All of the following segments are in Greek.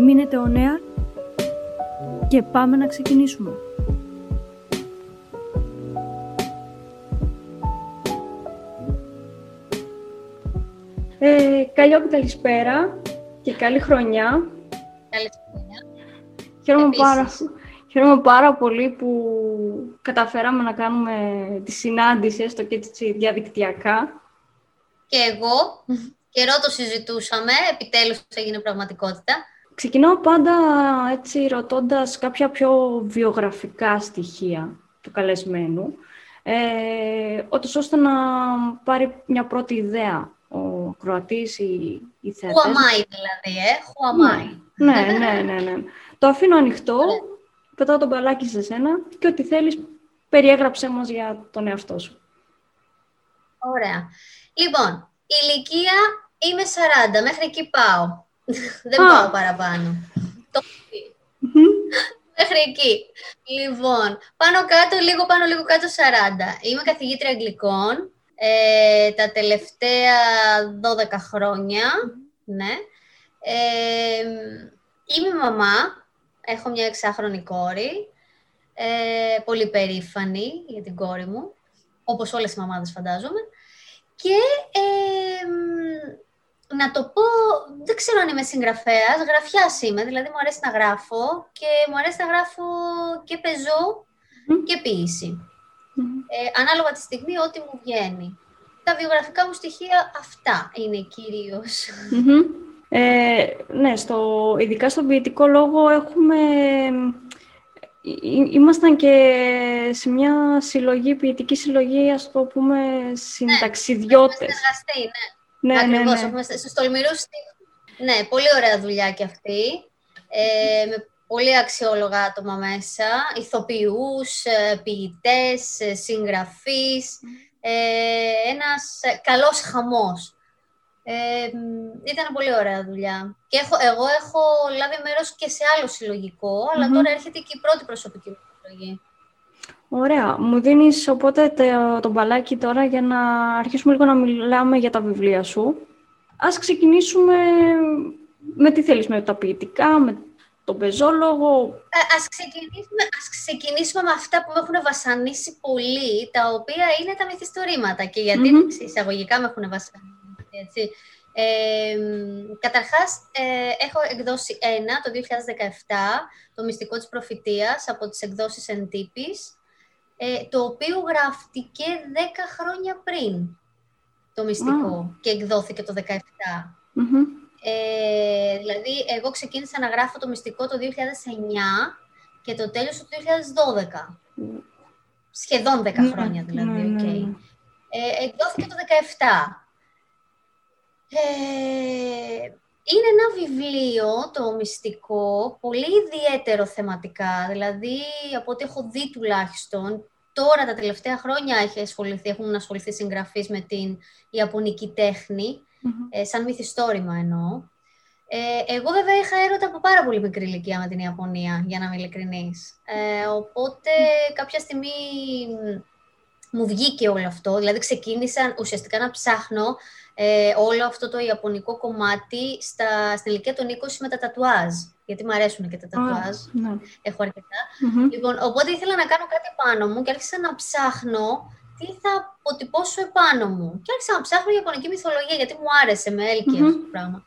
Μείνετε ο νέα και πάμε να ξεκινήσουμε. Ε, καλησπέρα και καλή χρονιά. Καλή χρονιά. Χαίρομαι πάρα, χαίρομαι πάρα πολύ που καταφέραμε να κάνουμε τη συνάντηση, έστω και έτσι διαδικτυακά. Και εγώ, καιρό το συζητούσαμε, επιτέλους έγινε πραγματικότητα. Ξεκινάω πάντα έτσι ρωτώντας κάποια πιο βιογραφικά στοιχεία του καλεσμένου, ε, ώστε να πάρει μια πρώτη ιδέα ο Κροατής ή η Who am I δηλαδή, ε; Who am I. Ναι, ναι, ναι, ναι. Το αφήνω ανοιχτό, πετάω τον μπαλάκι σε σένα και ό,τι θέλεις περιέγραψέ μας για τον εαυτό σου. Ωραία. Λοιπόν, ηλικία είμαι 40, μέχρι εκεί πάω. Δεν πάω παραπάνω. Το Μέχρι εκεί. Λοιπόν, πάνω κάτω, λίγο πάνω, λίγο κάτω 40. Είμαι καθηγήτρια αγγλικών ε, τα τελευταία 12 χρόνια. Ναι. Ε, είμαι μαμά. Έχω μια εξάχρονη κόρη. Ε, πολύ περήφανη για την κόρη μου. Όπως όλες οι μαμάδες φαντάζομαι. Και να το πω, δεν ξέρω αν είμαι συγγραφέας, γραφιά είμαι, δηλαδή μου αρέσει να γράφω και μου αρέσει να γράφω και πεζό και ποιηση Ε, ανάλογα τη στιγμή ό,τι μου βγαίνει. Τα βιογραφικά μου στοιχεία αυτά είναι Ε, ναι, στο, ειδικά στον ποιητικό λόγο έχουμε... Ήμασταν και σε μια συλλογή, ποιητική συλλογή, ας το πούμε, ναι, συνταξιδιώτες. Ναι, ναι. Ναι, ναι, Ακριβώς, ναι, ναι. έχουμε στους τολμηρούς Ναι, πολύ ωραία δουλειά και αυτή. Ε, με πολύ αξιόλογα άτομα μέσα, ηθοποιούς, ε, ποιητές, ε, συγγραφείς, ε, ένας καλός χαμός. Ε, ήταν πολύ ωραία δουλειά. Και έχω, εγώ έχω λάβει μέρος και σε άλλο συλλογικό, αλλά τώρα έρχεται και η πρώτη προσωπική μου συλλογή. Ωραία. Μου δίνεις οπότε το μπαλάκι τώρα για να αρχίσουμε λίγο να μιλάμε για τα βιβλία σου. Ας ξεκινήσουμε με τι θέλεις, με τα ποιητικά, με τον πεζόλογο. Ε, ας, ξεκινήσουμε, ας ξεκινήσουμε με αυτά που με έχουν βασανίσει πολύ, τα οποία είναι τα μυθιστορήματα. Και γιατί mm-hmm. εισαγωγικά με έχουν βασανίσει, έτσι. Ε, καταρχάς, ε, έχω εκδώσει ένα το 2017, το μυστικό της προφητείας, από τις εκδόσεις Εντύπης ε, το οποίο γράφτηκε 10 χρόνια πριν το μυστικό και εκδόθηκε το 2017. Ε, δηλαδή, εγώ ξεκίνησα να γράφω το μυστικό το 2009 και το τέλειωσα το 2012. Σχεδόν 10 χρόνια δηλαδή, okay. Ε, εκδόθηκε το 2017. Ε, είναι ένα βιβλίο, το μυστικό, πολύ ιδιαίτερο θεματικά. Δηλαδή, από ό,τι έχω δει τουλάχιστον, τώρα τα τελευταία χρόνια έχει ασχοληθεί, έχουν ασχοληθεί συγγραφείς με την Ιαπωνική ε, σαν μυθιστόρημα εννοώ. Ε, εγώ βέβαια είχα έρωτα από πάρα πολύ μικρή ηλικία με την Ιαπωνία, για να είμαι ειλικρινής. Ε, οπότε κάποια στιγμή μου βγήκε όλο αυτό, δηλαδή ξεκίνησα ουσιαστικά να ψάχνω ε, όλο αυτό το ιαπωνικό κομμάτι στα, στην ηλικία των 20 με τα τατουάζ. Γιατί μου αρέσουν και τα τατουάζ. ναι. Έχω Λοιπόν, οπότε ήθελα να κάνω κάτι πάνω μου και άρχισα να ψάχνω τι θα αποτυπώσω επάνω μου. Και άρχισα να ψάχνω ιαπωνική μυθολογία, γιατί μου άρεσε, με έλκυε αυτό το πράγμα.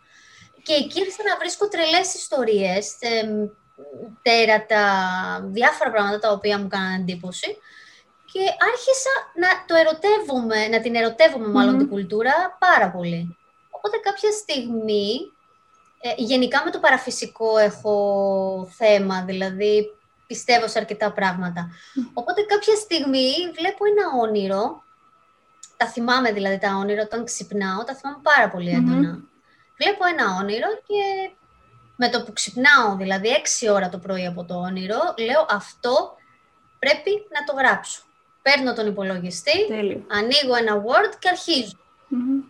Και εκεί άρχισα να βρίσκω τρελές ιστορίες, τέρατα, διάφορα πράγματα τα οποία μου έκαναν εντύπωση και άρχισα να το ερωτεύομαι, να την ερωτεύομαι μάλλον την κουλτούρα πάρα πολύ. Οπότε κάποια στιγμή, ε, γενικά με το παραφυσικό έχω θέμα, δηλαδή πιστεύω σε αρκετά πράγματα. Οπότε κάποια στιγμή βλέπω ένα όνειρο, τα θυμάμαι δηλαδή τα όνειρα όταν ξυπνάω, τα θυμάμαι πάρα πολύ Βλέπω ένα όνειρο και με το που ξυπνάω, δηλαδή έξι ώρα το πρωί από το όνειρο, λέω αυτό πρέπει να το γράψω. Παίρνω τον υπολογιστή, Τέλειο. ανοίγω ένα Word και αρχιζω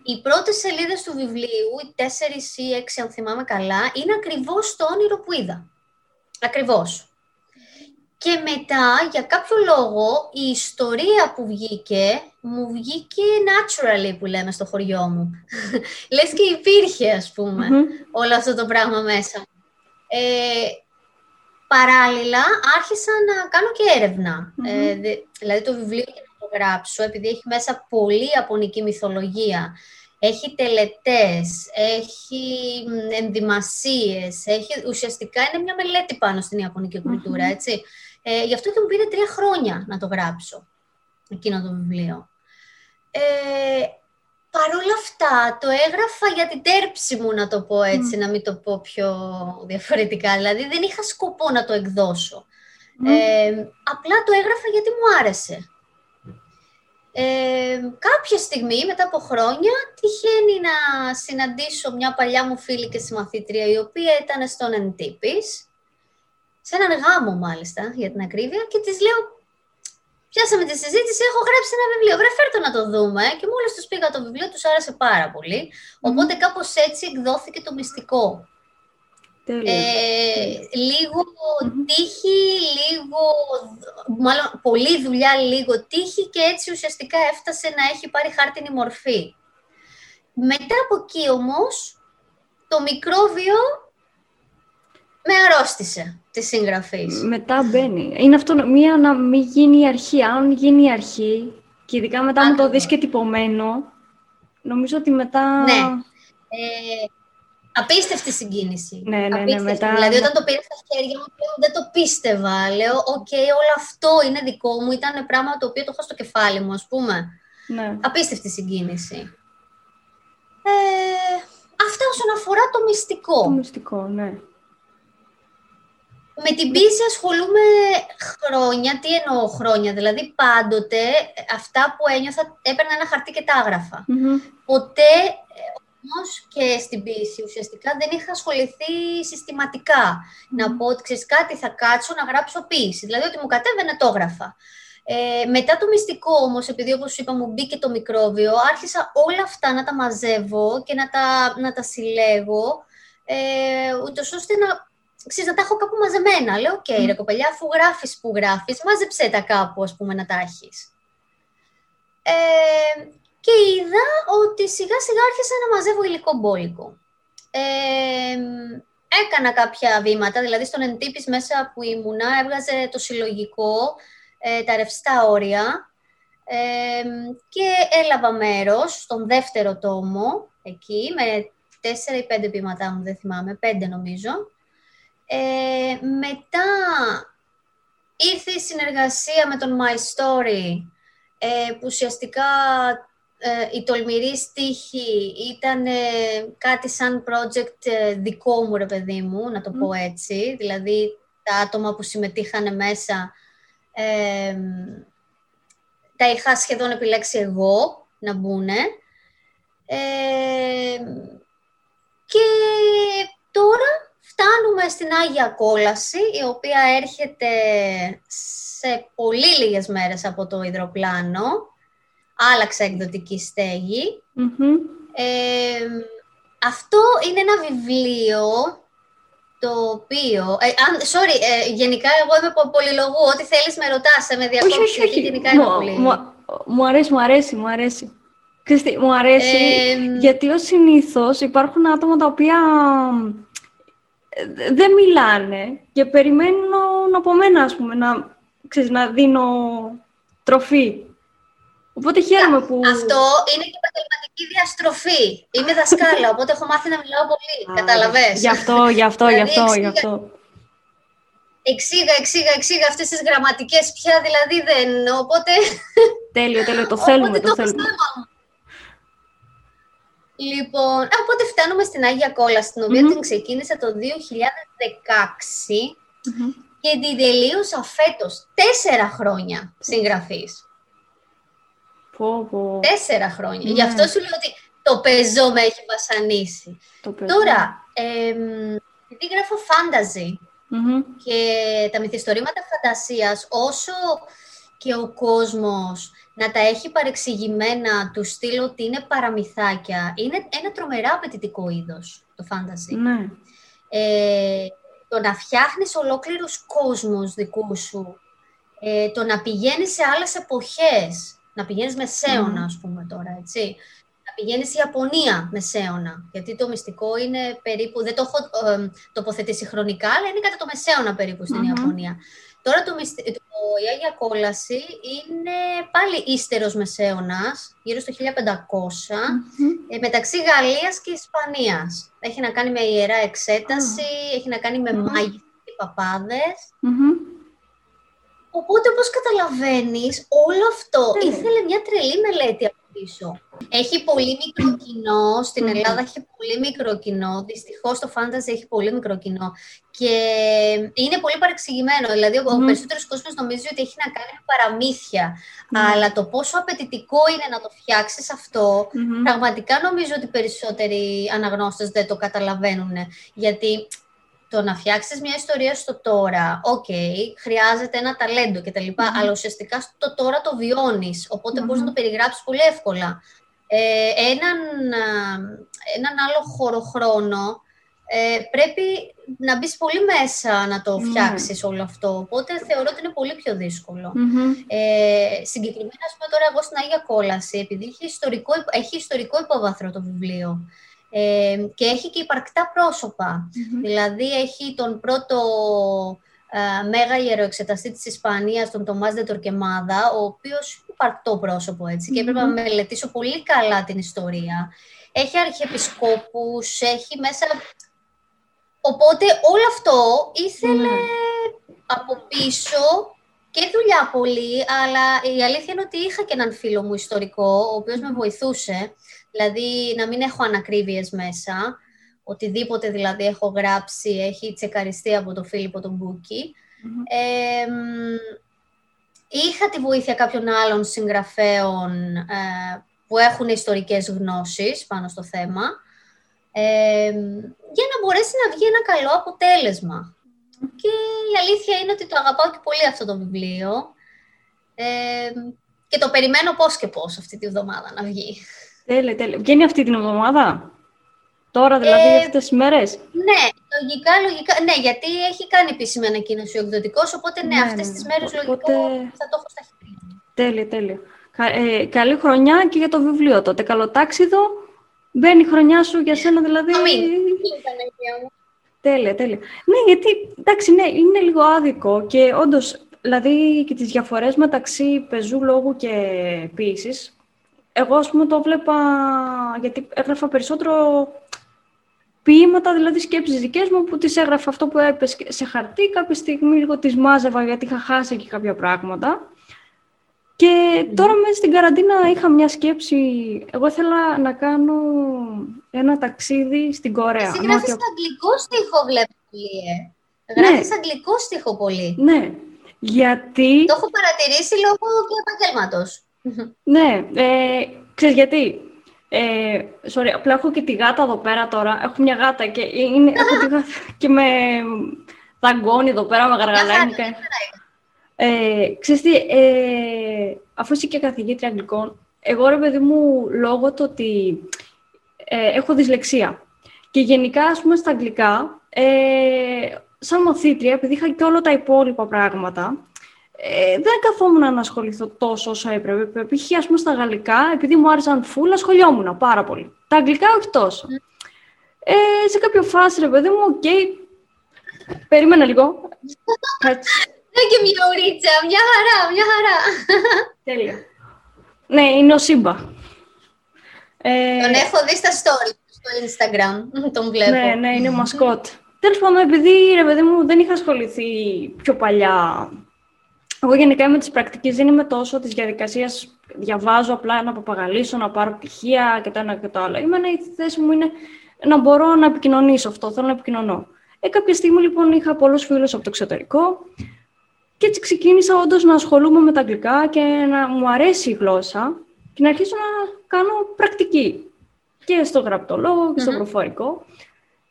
Οι πρώτες σελίδες του βιβλίου, οι τέσσερις ή έξι αν θυμάμαι καλά, είναι ακριβώς το όνειρο που είδα. Ακριβώς. Και μετά, για κάποιο λόγο, η ιστορία που βγήκε, μου βγήκε naturally που λέμε στο χωριό μου. Λες και υπήρχε, ας πουμε όλο αυτό το πράγμα μέσα. Ε, παράλληλα, άρχισα να κάνω και ερευνα Ε, δηλαδή, το βιβλίο για να το γράψω, επειδή έχει μέσα πολύ απονική μυθολογία, έχει τελετές, έχει ενδυμασίες, έχει, ουσιαστικά είναι μια μελέτη πάνω στην Ιαπωνική έτσι. Ε, γι' αυτό και μου πήρε τρία χρόνια να το γράψω, εκείνο το βιβλίο. Ε, Παρ' όλα αυτά, το έγραφα για την τέρψη μου, να το πω έτσι, να μην το πω πιο διαφορετικά. Δηλαδή, δεν είχα σκοπό να το εκδώσω. Ε, απλά το έγραφα γιατί μου άρεσε. Ε, κάποια στιγμή, μετά από χρόνια, τυχαίνει να συναντήσω μια παλιά μου φίλη και συμμαθήτρια, η οποία ήταν στον εντύπης, σε έναν γάμο μάλιστα, για την ακρίβεια, και της λέω, πιάσαμε τη συζήτηση, έχω γράψει ένα βιβλίο, βρε φέρτο να το δούμε, και μόλις τους πήγα το βιβλίο, τους άρεσε πάρα πολύ, οπότε κάπως έτσι εκδόθηκε το μυστικό. Ε, λίγο τύχη, λίγο, μάλλον πολύ δουλειά, λίγο τύχη και έτσι ουσιαστικά έφτασε να έχει πάρει χάρτινη μορφή. Μετά από εκεί όμως, το μικρόβιο με αρρώστησε τη συγγραφή. Μετά μπαίνει. Είναι αυτό μία να μην γίνει η αρχή. Αν γίνει η αρχή, και ειδικά μετά μου το δεις και τυπωμένο, νομίζω ότι μετά... Ναι. Ε, Απίστευτη συγκίνηση. Ναι, ναι, ναι, μετά... Δηλαδή, όταν το πήρα στα χέρια μου, δεν το πίστευα. Λέω, οκ, όλο αυτό είναι δικό μου. Ήταν πράγμα το οποίο το έχω στο κεφάλι μου, ας πούμε. Ναι. Απίστευτη συγκίνηση. Ε, αυτά όσον αφορά το μυστικό. Το μυστικό, ναι. Με την πίεση ασχολούμαι χρόνια. Τι εννοώ χρόνια, δηλαδή πάντοτε αυτά που ένιωθα έπαιρνα ένα χαρτί και τα έγραφα. Ποτέ όμως και στην πίση ουσιαστικά δεν είχα ασχοληθεί συστηματικά. Να πω ότι ξέρεις κάτι θα κάτσω να γράψω πίση. Δηλαδή ότι μου κατέβαινε το έγραφα. Ε, μετά το μυστικό όμως, επειδή όπως είπα μου μπήκε το μικρόβιο, άρχισα όλα αυτά να τα μαζεύω και να τα, να τα συλλέγω, ε, ούτως ώστε να, ξέρεις, να τα έχω κάπου μαζεμένα. Λέω, ok, okay, ρε κοπελιά, αφού γράφεις που γράφεις, μάζεψέ τα κάπου, ας πούμε, να τα έχεις. Ε, και είδα ότι σιγά σιγά άρχισα να μαζεύω υλικό μπόλικο. Ε, έκανα κάποια βήματα, δηλαδή στον Εντύποις μέσα που ήμουνα έβγαζε το συλλογικό, ε, τα ρευστά όρια ε, και έλαβα μέρος στον δεύτερο τόμο εκεί με τέσσερα ή πέντε βήματα μου, δεν θυμάμαι, πέντε νομίζω. Ε, μετά ήρθε η συνεργασία με τον My Story, ε, που ουσιαστικά ε, η τολμηρή στίχη ήταν ε, κάτι σαν project ε, δικό μου, ρε παιδί μου, να το πω έτσι. Δηλαδή, τα άτομα που συμμετείχαν μέσα, τα είχα σχεδόν επιλέξει εγώ να μπουν. και τώρα φτάνουμε στην Άγια Κόλαση, η οποία έρχεται σε πολύ λίγες μέρες από το υδροπλάνο άλλαξα εκδοτική Ε, αυτό είναι ένα βιβλίο το οποίο... Ε, αν, sorry, ε, γενικά εγώ είμαι πολυλογού. Ό,τι θέλεις με ρωτάς, με διακόψεις. Όχι, όχι, όχι. Γενικά μου, πολύ... μου, μου, αρέσει, μου αρέσει, μου αρέσει. Christy, μου αρέσει, γιατί ως συνήθως υπάρχουν άτομα τα οποία ε, δεν μιλάνε και περιμένουν από μένα, ας πούμε, να, ξέρεις, να δίνω τροφή. Οπότε χαίρομαι που... Αυτό είναι και επαγγελματική διαστροφή. Είμαι δασκάλα, οπότε έχω μάθει να μιλάω πολύ. Καταλαβες. Γι' αυτό, γι' αυτό, γι' αυτό, γι' αυτό. Εξήγα, εξήγα, εξήγα αυτές τις γραμματικές πια, δηλαδή δεν... Οπότε... Τέλειο, τέλειο, το θέλουμε, το, θέλουμε. Λοιπόν, οπότε φτάνουμε στην Άγια Κόλα, στην οποία την ξεκίνησα το 2016 και την τελείωσα φέτος. Τέσσερα χρόνια συγγραφής. Τέσσερα χρόνια. Γι' αυτό ναι. σου λέω ότι το πεζό με έχει βασανίσει. Τώρα, ε, επειδή γράφω fantasy και τα μυθιστορήματα φαντασίας, όσο και ο κόσμος να τα έχει παρεξηγημένα του στυλ ότι είναι παραμυθάκια, είναι ένα τρομερά απαιτητικό είδος το fantasy. Ναι. Ε, το να φτιάχνεις ολόκληρους κόσμους δικούς σου, ε, το να πηγαίνεις σε άλλες εποχές, να πηγαίνεις μεσαίωνα, ας πούμε τώρα, έτσι, να πηγαίνεις στη Ιαπωνία μεσαίωνα, γιατί το μυστικό είναι περίπου, δεν το έχω ε, τοποθετήσει χρονικά, αλλά είναι κατά το μεσαίωνα περίπου στην Ιαπωνία. Τώρα το, το, η Άγια Κόλαση είναι πάλι ύστερος μεσαίωνας, γύρω στο 1500, ε, μεταξύ Γαλλίας και Ισπανίας. Έχει να κάνει με ιερά εξέταση, έχει να κάνει με mm-hmm. μάγοι και παπάδες. Οπότε, όπως καταλαβαίνεις, όλο αυτό ναι. ήθελε μια τρελή μελέτη από πίσω. Έχει πολύ μικρό κοινό. Στην Ελλάδα έχει πολύ μικρό κοινό. Δυστυχώς το fantasy έχει πολύ μικρό κοινό. Και είναι πολύ παρεξηγημένο. Δηλαδή, ο mm. περισσότερος κόσμος νομίζει ότι έχει να κάνει με παραμύθια. Αλλά το πόσο απαιτητικό είναι να το φτιάξεις αυτό, πραγματικά νομίζω ότι περισσότεροι αναγνώστες δεν το καταλαβαίνουν. Γιατί το να φτιάξεις μια ιστορία στο τώρα, ok, okay, χρειάζεται ένα ταλέντο κτλ. Αλλά ουσιαστικά στο τώρα το βιώνεις. Οπότε mm-hmm. μπορείς να το περιγράψεις πολύ εύκολα. Ε, έναν, έναν άλλο χωροχρόνο ε, πρέπει να μπεις πολύ μέσα να το φτιάξεις όλο αυτό. Οπότε θεωρώ ότι είναι πολύ πιο δύσκολο. Ε, συγκεκριμένα, ας πούμε, τώρα εγώ στην Άγια Κόλαση, επειδή έχει ιστορικό, έχει ιστορικό υπόβαθρο το βιβλίο, ε, και έχει και υπαρκτά Δηλαδή έχει τον πρώτο ε, μέγα ιεροεξεταστή της Ισπανίας, τον Τομάς Δετορκεμάδα, ο οποίος είναι υπαρκτό πρόσωπο έτσι, και έπρεπε να μελετήσω πολύ καλά την ιστορία. Έχει αρχιεπισκόπους, έχει μέσα... Οπότε όλο αυτό ήθελε από πίσω και δουλειά πολύ, αλλά η αλήθεια είναι ότι είχα και έναν φίλο μου ιστορικό, ο οποίος με βοηθούσε. Δηλαδή, να μην έχω ανακρίβειες μέσα. Οτιδήποτε δηλαδή έχω γράψει έχει τσεκαριστεί από τον Φίλιππο τον μπουκι είχα τη βοήθεια κάποιων άλλων συγγραφέων ε, που έχουν ιστορικές γνώσεις πάνω στο θέμα για να μπορέσει να βγει ένα καλό αποτέλεσμα. Και η αλήθεια είναι ότι το αγαπάω και πολύ αυτό το βιβλίο και το περιμένω πώς και πώς αυτή τη βδομάδα να βγει. Τέλεια, τέλεια. Βγαίνει αυτή την εβδομάδα; Τώρα δηλαδή, ε, αυτές τις μέρες. Ναι, λογικά, λογικά. Ναι, γιατί έχει κάνει επίσημη ανακοίνωση ο εκδοτικός, οπότε ναι, ναι αυτές ναι, τις μέρες οπότε... λογικά θα το έχω στα χέρια. Τέλεια, τέλεια. Ε, καλή χρονιά και για το βιβλίο τότε. Καλοτάξιδο. Μπαίνει η χρονιά σου για σένα δηλαδή. Αμήν. Τέλεια, τέλεια. Ναι, γιατί εντάξει, ναι, είναι λίγο άδικο και όντως, δηλαδή και τις διαφορές μεταξύ πεζού λόγου και ποιήσης, εγώ, ας πούμε, το βλέπα, γιατί έγραφα περισσότερο ποίηματα, δηλαδή σκέψεις δικές μου, που τις έγραφα αυτό που έπεσε σε χαρτί, κάποια στιγμή λίγο τις μάζευα, γιατί είχα χάσει και κάποια πράγματα. Και τώρα μέσα στην καραντίνα είχα μια σκέψη, εγώ ήθελα να κάνω ένα ταξίδι στην Κορέα. Εσύ γράφεις νότια... αγγλικό στίχο, βλέπω πολύ, ε. Γράφεις ναι. αγγλικό στίχο πολύ. Ναι, γιατί... Το έχω παρατηρήσει λόγω του επαγγέλματος. Ναι, ε, ξέρεις γιατί; Ε, sorry, απλά έχω και τη γάτα εδώ πέρα τώρα. Έχω μια γάτα και, είναι, έχω τη γάτα και με δαγκώνει εδώ πέρα, με γαργαλάει. Ε, ξέρεις τι, ε, αφού είσαι και καθηγήτρια αγγλικών, εγώ ρε παιδί μου, λόγω του ότι ε, έχω δυσλεξία και γενικά, ας πούμε, στα αγγλικά, ε, σαν μαθήτρια, επειδή είχα και όλα τα υπόλοιπα πράγματα, ε, δεν καθόμουν να ασχοληθώ τόσο όσο έπρεπε. Π.χ. ας πούμε στα γαλλικά, επειδή μου άρεσαν φουλ, ασχολιόμουν πάρα πολύ. Τα αγγλικά όχι τόσο. Ε, σε κάποιο φάση, ρε παιδί μου, ok. Okay. Περίμενα λίγο. Δεν και μια ωρίτσα, μια χαρά, μια χαρά. Τέλεια. Ναι, είναι ο Σίμπα. Ε... Τον έχω δει στα stories στο Instagram, τον βλέπω. Ναι, ναι, είναι μασκότ. Τέλος πάντων, επειδή, ρε παιδί μου, δεν είχα ασχοληθεί πιο παλιά εγώ γενικά είμαι τη πρακτική, δεν είμαι τόσο της διαδικασίας. Διαβάζω απλά να παπαγαλίσω, να πάρω πτυχία και το ένα και το άλλο. Είμαι, η θέση μου είναι να μπορώ να επικοινωνήσω αυτό. Θέλω να επικοινωνώ. Ε, κάποια στιγμή λοιπόν είχα πολλούς φίλους από το εξωτερικό και έτσι ξεκίνησα όντως να ασχολούμαι με τα αγγλικά και να μου αρέσει η γλώσσα και να αρχίσω να κάνω πρακτική και στο γραπτό λόγο και στο προφορικό.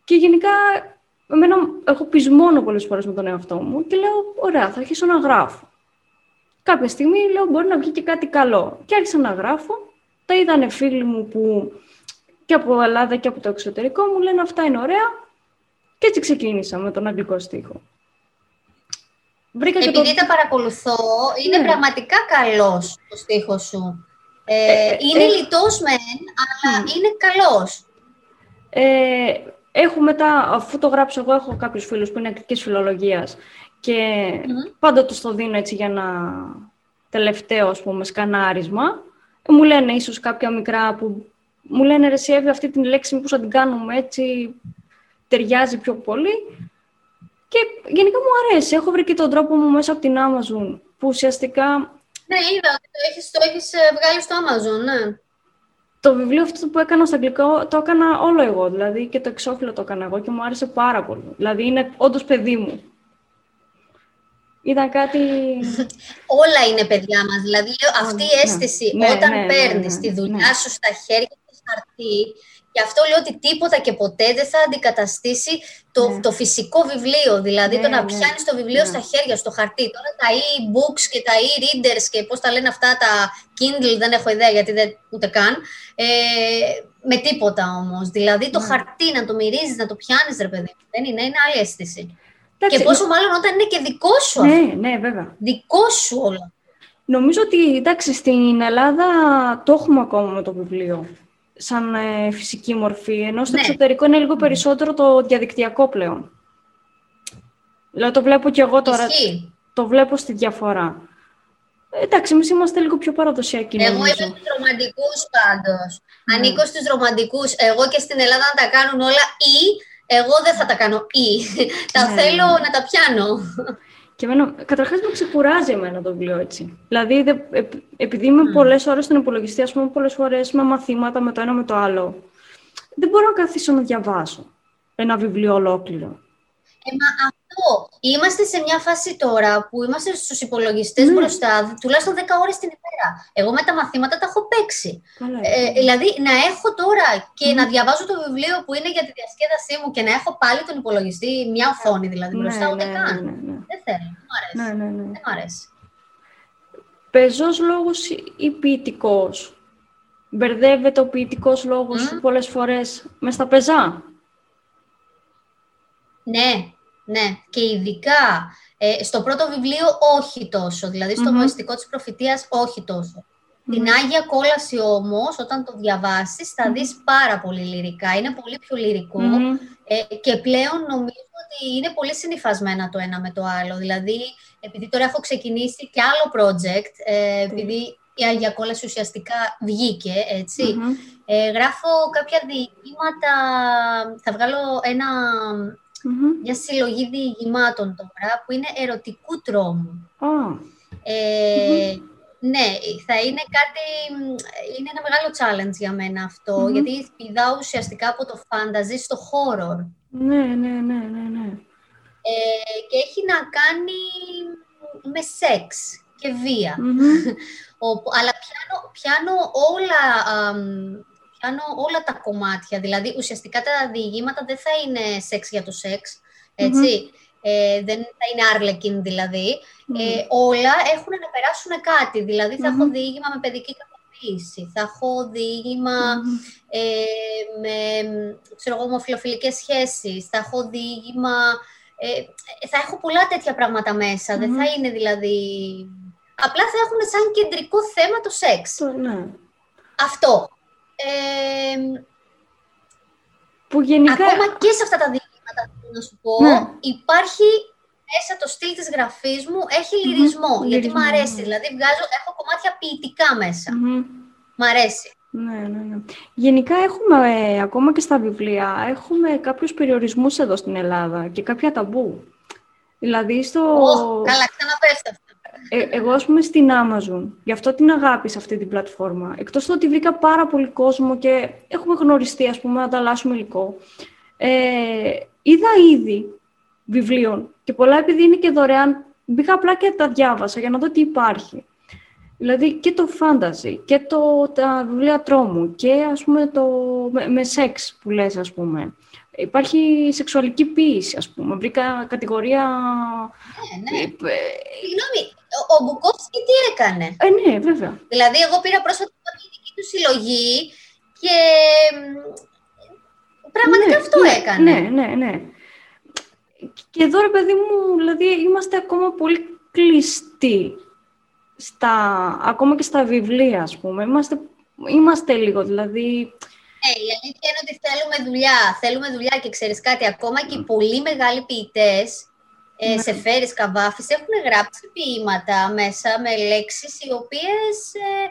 Και γενικά εμένα έχω πεισμόνο πολλές φορές με τον εαυτό μου και λέω, ωραία, θα αρχίσω να γράφω. Κάποια στιγμή λέω, μπορεί να βγει και κάτι καλό. Και άρχισα να γράφω. Τα είδανε φίλοι μου που και από Ελλάδα και από το εξωτερικό μου λένε αυτά είναι ωραία. Και έτσι ξεκίνησα με τον αγγλικό στίχο. Βρήκα Επειδή τα παρακολουθώ, είναι ναι. πραγματικά καλός το στίχο σου. Ε, ε, ε είναι ε, λιτός μεν, αλλά είναι καλός. Ε, έχω μετά, αφού το γράψω εγώ, έχω κάποιους φίλους που είναι αγγλικής φιλολογίας και mm πάντα τους το δίνω έτσι για ένα τελευταίο, ας πούμε, σκανάρισμα. Μου λένε ίσως κάποια μικρά που μου λένε ρε Σιέβη, αυτή την λέξη μήπως θα την κάνουμε έτσι, ταιριάζει πιο πολύ. Και γενικά μου αρέσει. Έχω βρει και τον τρόπο μου μέσα από την Amazon, που ουσιαστικά... Ναι, είδα ότι το έχεις, το έχεις ε, βγάλει στο Amazon, ναι. Το βιβλίο αυτό που έκανα στο αγγλικό το έκανα όλο εγώ, δηλαδή και το εξώφυλλο το έκανα εγώ και μου άρεσε πάρα πολύ. Δηλαδή είναι όντως παιδί μου. Ήταν κάτι... Όλα είναι παιδιά μας. Δηλαδή αυτή η ναι. αίσθηση ναι, όταν ναι, παίρνεις τη δουλειά σου στα χέρια και χαρτί Γι' αυτό λέω ότι τίποτα και ποτέ δεν θα αντικαταστήσει το, ναι. το φυσικό βιβλίο. Δηλαδή το ναι, να ναι. πιάνεις το βιβλίο στα χέρια, στο χαρτί. Τώρα τα e-books και τα e-readers και πώς τα λένε αυτά, τα Kindle, δεν έχω ιδέα γιατί δεν ούτε καν. Ε, με τίποτα όμως. Δηλαδή το χαρτί να το μυρίζεις, να το πιάνεις, ρε παιδί. Δεν είναι, είναι άλλη αίσθηση. Και πόσο μάλλον όταν είναι και δικό σου. Ναι, ναι, βέβαια. Δικό σου όλο. Νομίζω ότι εντάξει, στην Ελλάδα το έχουμε ακόμα με το βιβλίο σαν ε, φυσική μορφή, ενώ στο ναι. εξωτερικό είναι λίγο περισσότερο το διαδικτυακό πλέον. Δηλαδή το βλέπω και εγώ τώρα, το βλέπω στη διαφορά. Εντάξει, εμείς είμαστε λίγο πιο παραδοσιακοί. Εγώ είμαι στους ρομαντικούς πάντως. Ναι. Ανήκω στους ρομαντικούς. Εγώ και στην Ελλάδα να τα κάνουν όλα ή εγώ δεν θα τα κάνω ή. τα ναι. θέλω να τα πιάνω. Και εμένα, καταρχάς με ξεκουράζει εμένα το βιβλίο έτσι. Δηλαδή, δε, επειδή είμαι mm. πολλές ώρες στον υπολογιστή, ας πούμε πολλές φορές με μαθήματα με το ένα με το άλλο, δεν μπορώ να καθίσω να διαβάσω ένα βιβλίο ολόκληρο. Ε, μα αυτό. Είμαστε σε μια φάση τώρα που είμαστε στους υπολογιστές mm. μπροστά, τουλάχιστον 10 ώρες την ημέρα. Εγώ με τα μαθήματα τα έχω παίξει. ε, δηλαδή, να έχω τώρα και να διαβάζω το βιβλίο που είναι για τη διασκέδασή μου και να έχω πάλι τον υπολογιστή, μια οθόνη δηλαδή μπροστά, ναι, ούτε ναι, καν. Ναι, ναι, δεν θέλω. Μου αρέσει. Ναι, ναι, ναι. Δεν μου αρέσει. Πεζός λόγος ή ποιητικός; Μπερδεύεται ο ποιητικός λόγος mm. πολλές φορές με στα πεζά; Ναι, ναι. Και ειδικά ε, στο πρώτο βιβλίο όχι τόσο. Δηλαδή στο mm της προφητείας όχι τόσο. Την Άγια Κόλαση όμως, όταν το διαβάσεις, θα δεις πάρα πολύ λυρικά. Είναι πολύ πιο λυρικό ε, και πλέον νομίζω ότι είναι πολύ συνειφασμένα το ένα με το άλλο. Δηλαδή, επειδή τώρα έχω ξεκινήσει και άλλο project, ε, επειδή η Άγια Κόλαση ουσιαστικά βγήκε, ε, γράφω κάποια διηγήματα, θα βγάλω ένα μια συλλογή διηγημάτων τώρα που είναι ερωτικού τρόμου. Ε, ναι, θα είναι κάτι, είναι ένα μεγάλο challenge για μένα αυτό, γιατί πηδάω ουσιαστικά από το fantasy στο horror. Ναι, ναι, ναι, ναι, ναι. Ε, και έχει να κάνει με σεξ και βία. αλλά πιάνω, πιάνω όλα κάνω όλα τα κομμάτια. Δηλαδή, ουσιαστικά τα διηγήματα δεν θα είναι σεξ για το σεξ, ετσι Ε, δεν θα είναι άρλεκιν δηλαδή. Ε, όλα έχουν να περάσουν κάτι. Δηλαδή, θα έχω διήγημα με παιδική κακοποίηση, θα έχω διήγημα ε, με ξέρω εγώ, ομοφιλοφιλικές σχέσεις, θα έχω διήγημα... Ε, θα έχω πολλά τέτοια πράγματα μέσα. Δεν θα είναι δηλαδή... Απλά θα έχουν σαν κεντρικό θέμα το σεξ. Ναι. Αυτό που γενικά... Ακόμα και σε αυτά τα διηγήματα, να σου πω, ναι. υπάρχει μέσα το στυλ της γραφής μου, έχει λυρισμό, γιατί μου αρέσει. Δηλαδή, βγάζω, έχω κομμάτια ποιητικά μέσα. Μ' αρέσει. Ναι, ναι, ναι. Γενικά έχουμε, ε, ακόμα και στα βιβλία, έχουμε κάποιους περιορισμούς εδώ στην Ελλάδα και κάποια ταμπού. Δηλαδή στο... Oh, καλά, ξαναπέστε αυτό. Ε, εγώ, ας πούμε, στην Amazon, γι' αυτό την αγάπησα αυτή την πλατφόρμα. Εκτός του ότι βρήκα πάρα πολύ κόσμο και έχουμε γνωριστεί, ας πούμε, να ανταλλάσσουμε υλικό. Ε, είδα ήδη βιβλίων και πολλά επειδή είναι και δωρεάν, μπήκα απλά και τα διάβασα για να δω τι υπάρχει. Δηλαδή και το fantasy και το, τα βιβλία τρόμου και ας πούμε το, με, με σεξ που λες ας πούμε. Υπάρχει σεξουαλική ποίηση, ας πούμε. Βρήκα κατηγορία... Ναι, ναι. Ε, Συγγνώμη, ο, ο Μπουκόφσκι τι έκανε; Ε, ναι, βέβαια. Δηλαδή, εγώ πήρα πρόσφατα την δική του συλλογή και πραγματικά ναι, αυτό ναι, έκανε. Ναι, ναι, ναι. Και εδώ, ρε παιδί μου, δηλαδή, είμαστε ακόμα πολύ κλειστοί στα, ακόμα και στα βιβλία, ας πούμε. Είμαστε, είμαστε λίγο, δηλαδή... Ε, η αλήθεια είναι ότι θέλουμε δουλειά. Θέλουμε δουλειά και ξέρεις κάτι, ακόμα και οι πολύ μεγάλοι ποιητές, ε, ναι. σε φέρεις καβάφης, έχουν γράψει ποίηματα μέσα με λέξεις οι οποίες ε,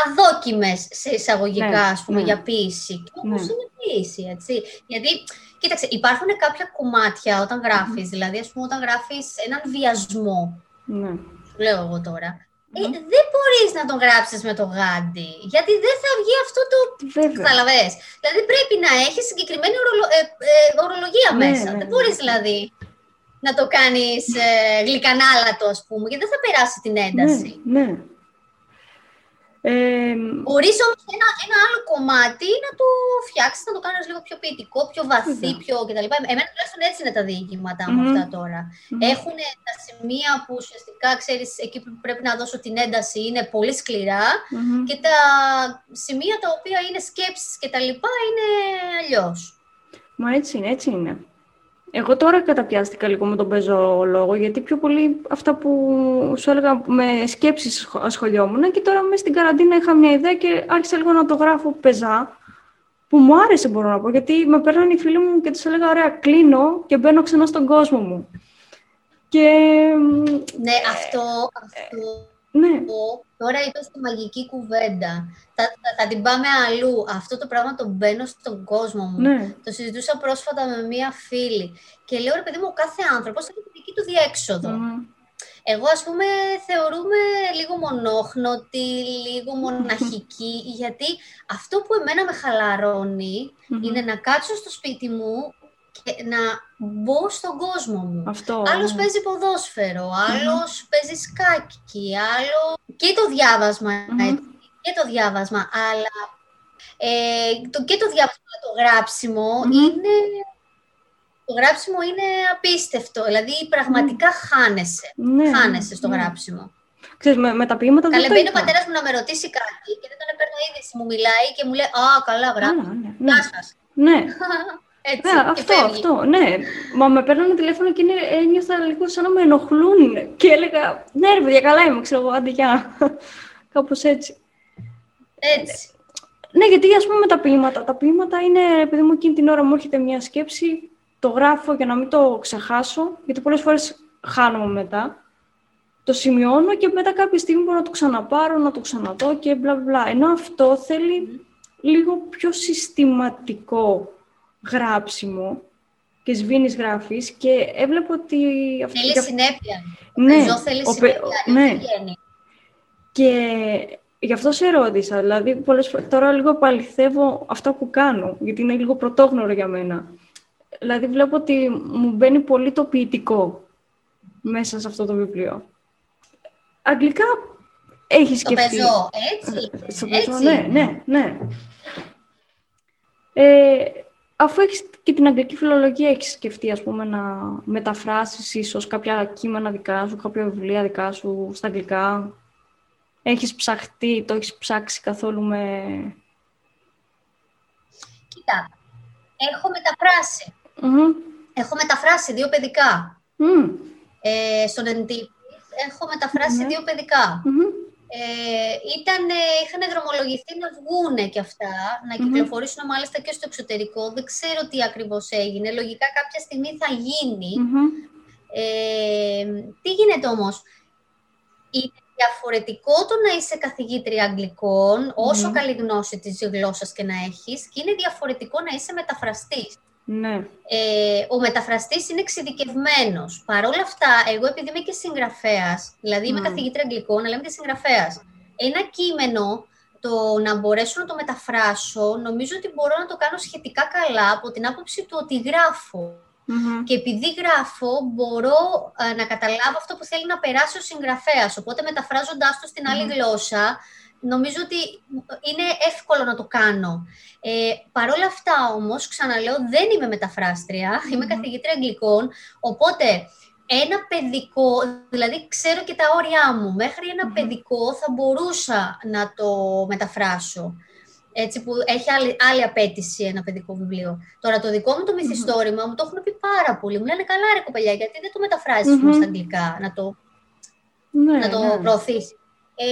αδόκιμες σε εισαγωγικά, ναι, ας πούμε, ναι. για ποίηση. Και όπως ναι. είναι ποίηση, έτσι. Γιατί, κοίταξε, υπάρχουν κάποια κομμάτια όταν γράφεις, δηλαδή, ας πούμε, όταν γράφεις έναν βιασμό, ναι. σου λέω εγώ τώρα, ε, δεν μπορείς να τον γράψεις με το γάντι, γιατί δεν θα βγει αυτό το. Καταλαβέ. Δηλαδή πρέπει να έχεις συγκεκριμένη ορολο... ε, ε, ορολογία ναι, μέσα. Ναι, δεν μπορείς ναι. δηλαδή να το κάνεις ε, γλυκανάλατο, ας πούμε, γιατί δεν θα περάσει την ένταση. Ναι, ναι. Ε, Μπορείς όμως ένα, ένα άλλο κομμάτι να το φτιάξεις, να το κάνεις λίγο πιο ποιητικό, πιο βαθύ, πιο κτλ. Εμένα τουλάχιστον έτσι είναι τα διηγήματά μου αυτά τώρα. Έχουν τα σημεία που ουσιαστικά ξέρεις, εκεί που πρέπει να δώσω την ένταση είναι πολύ και τα σημεία τα οποία είναι σκέψεις κτλ. είναι αλλιώς. Μα έτσι είναι, έτσι είναι. Εγώ τώρα καταπιάστηκα λίγο με τον πεζό λόγο, γιατί πιο πολύ αυτά που σου έλεγα με σκέψεις ασχολιόμουν και τώρα μέσα στην καραντίνα είχα μια ιδέα και άρχισα λίγο να το γράφω πεζά, που μου άρεσε μπορώ να πω, γιατί με παίρνουν οι φίλοι μου και τους έλεγα ωραία κλείνω και μπαίνω ξανά στον κόσμο μου. Και... Ναι, αυτό, αυτό ναι. Τώρα είπες τη μαγική κουβέντα. Θα, θα, την πάμε αλλού. Αυτό το πράγμα το μπαίνω στον κόσμο μου. Ναι. Το συζητούσα πρόσφατα με μία φίλη. Και λέω, ρε παιδί μου, κάθε άνθρωπος έχει τη δική του διέξοδο. Εγώ, ας πούμε, θεωρούμε λίγο μονόχνοτη, λίγο μοναχική, γιατί αυτό που εμένα με χαλαρωνει είναι να κάτσω στο σπίτι μου και να μπω στον κόσμο μου. Αυτό, άλλος ναι. παίζει ποδόσφαιρο, άλλος παίζει σκάκι, άλλο και το διαβασμα και το διάβασμα, αλλά ε, το, και το διάβασμα, το γράψιμο είναι... Το γράψιμο είναι απίστευτο, δηλαδή πραγματικά χάνεσαι. Ναι, χάνεσαι στο ναι. γράψιμο. Ξέρεις, με, με τα ποίηματα Καλά, δεν μπαίνει ο το πατέρας μου να με ρωτήσει κάτι και δεν τον παίρνω είδηση. Μου μιλάει και μου λέει Α, καλά, γράφει. ναι, Γεια ναι. σας. Ναι, Έτσι, ναι, και αυτό, φεύγει. αυτό, ναι. Μα με παίρνανε τηλέφωνο και είναι, ένιωθα λίγο σαν να με ενοχλούν. Και έλεγα, ναι ρε παιδιά, καλά είμαι, ξέρω εγώ, άντε γεια. Κάπως έτσι. Έτσι. Ναι, γιατί ας πούμε με τα ποίηματα. Τα ποίηματα είναι, επειδή μου εκείνη την ώρα μου έρχεται μια σκέψη, το γράφω για να μην το ξεχάσω, γιατί πολλές φορές χάνομαι μετά. Το σημειώνω και μετά κάποια στιγμή μπορώ να το ξαναπάρω, να το ξαναδώ και μπλα μπλα. Ενώ αυτό θέλει λίγο πιο συστηματικό γράψιμο και σβήνεις γράφεις και έβλεπα ότι... αυτό- Θέλεις για- συνέπεια. Ναι, Πεζό θέλεις ο πε- συνέπεια. ο- αλλιώς ναι. δεν βγαίνει. Και γι' αυτό σε ρώτησα, δηλαδή πολλές φορές, τώρα λίγο παληθεύω αυτά που κάνω, γιατί είναι λίγο πρωτόγνωρο για μένα. Δηλαδή βλέπω ότι μου μπαίνει πολύ το ποιητικό μέσα σε αυτό το βιβλίο. Αγγλικά έχεις Το σκεφτεί. πεζό, έτσι. Στο έτσι. πεζό, ναι, ναι, ναι. Ε, αφού έχεις και την αγγλική φιλολογία, έχεις σκεφτεί, ας πούμε, να μεταφράσεις ίσως κάποια κείμενα δικά σου, κάποια βιβλία δικά σου στα αγγλικά; Έχεις ψαχτεί, το έχεις ψάξει καθόλου με... Κοίτα, έχω μεταφράσει. Μμμ. Έχω μεταφράσει δύο παιδικά. Μμμ. Ε, στον εντύπη έχω μεταφράσει Ναι. δύο παιδικά. Μμμ. Ε, ήταν, είχαν δρομολογηθεί να βγούνε και αυτά, να Μμμ. κυκλοφορήσουν μάλιστα και στο εξωτερικό. Δεν ξέρω τι ακριβώς έγινε. Λογικά κάποια στιγμή θα γίνει. Μμμ. Ε, τι γίνεται όμως; Είναι διαφορετικό το να είσαι καθηγήτρια αγγλικών, όσο Μμμ. καλή γνώση της γλώσσας και να έχεις, και είναι διαφορετικό να είσαι μεταφραστής. Ναι. Ε, ο μεταφραστής είναι εξειδικευμένος. Παρ' όλα αυτά, εγώ επειδή είμαι και συγγραφέας, δηλαδή είμαι Μμ. καθηγήτρια αγγλικών, αλλά είμαι και συγγραφέας, ένα κείμενο, το να μπορέσω να το μεταφράσω, νομίζω ότι μπορώ να το κάνω σχετικά καλά από την άποψη του ότι γράφω. και επειδή γράφω μπορώ ε, να καταλάβω αυτό που θέλει να περάσει ο συγγραφέας. Οπότε μεταφράζοντάς το στην άλλη γλώσσα, νομίζω ότι είναι εύκολο να το κάνω. Ε, Παρ' όλα αυτά όμως, ξαναλέω, δεν είμαι μεταφράστρια, είμαι καθηγήτρια αγγλικών, οπότε ένα παιδικό, δηλαδή ξέρω και τα όρια μου, μέχρι παιδικό θα μπορούσα να το μεταφράσω. Έτσι που έχει άλλη, άλλη απέτηση ένα παιδικό βιβλίο. Τώρα το δικό μου το μυθιστόρημα μου το έχουν πει πάρα πολύ. Μου λένε καλά ρε κοπελιά, γιατί δεν το μεταφράζεις mm στα αγγλικά, να το, ναι, να το ναι. προωθήσει. Ε,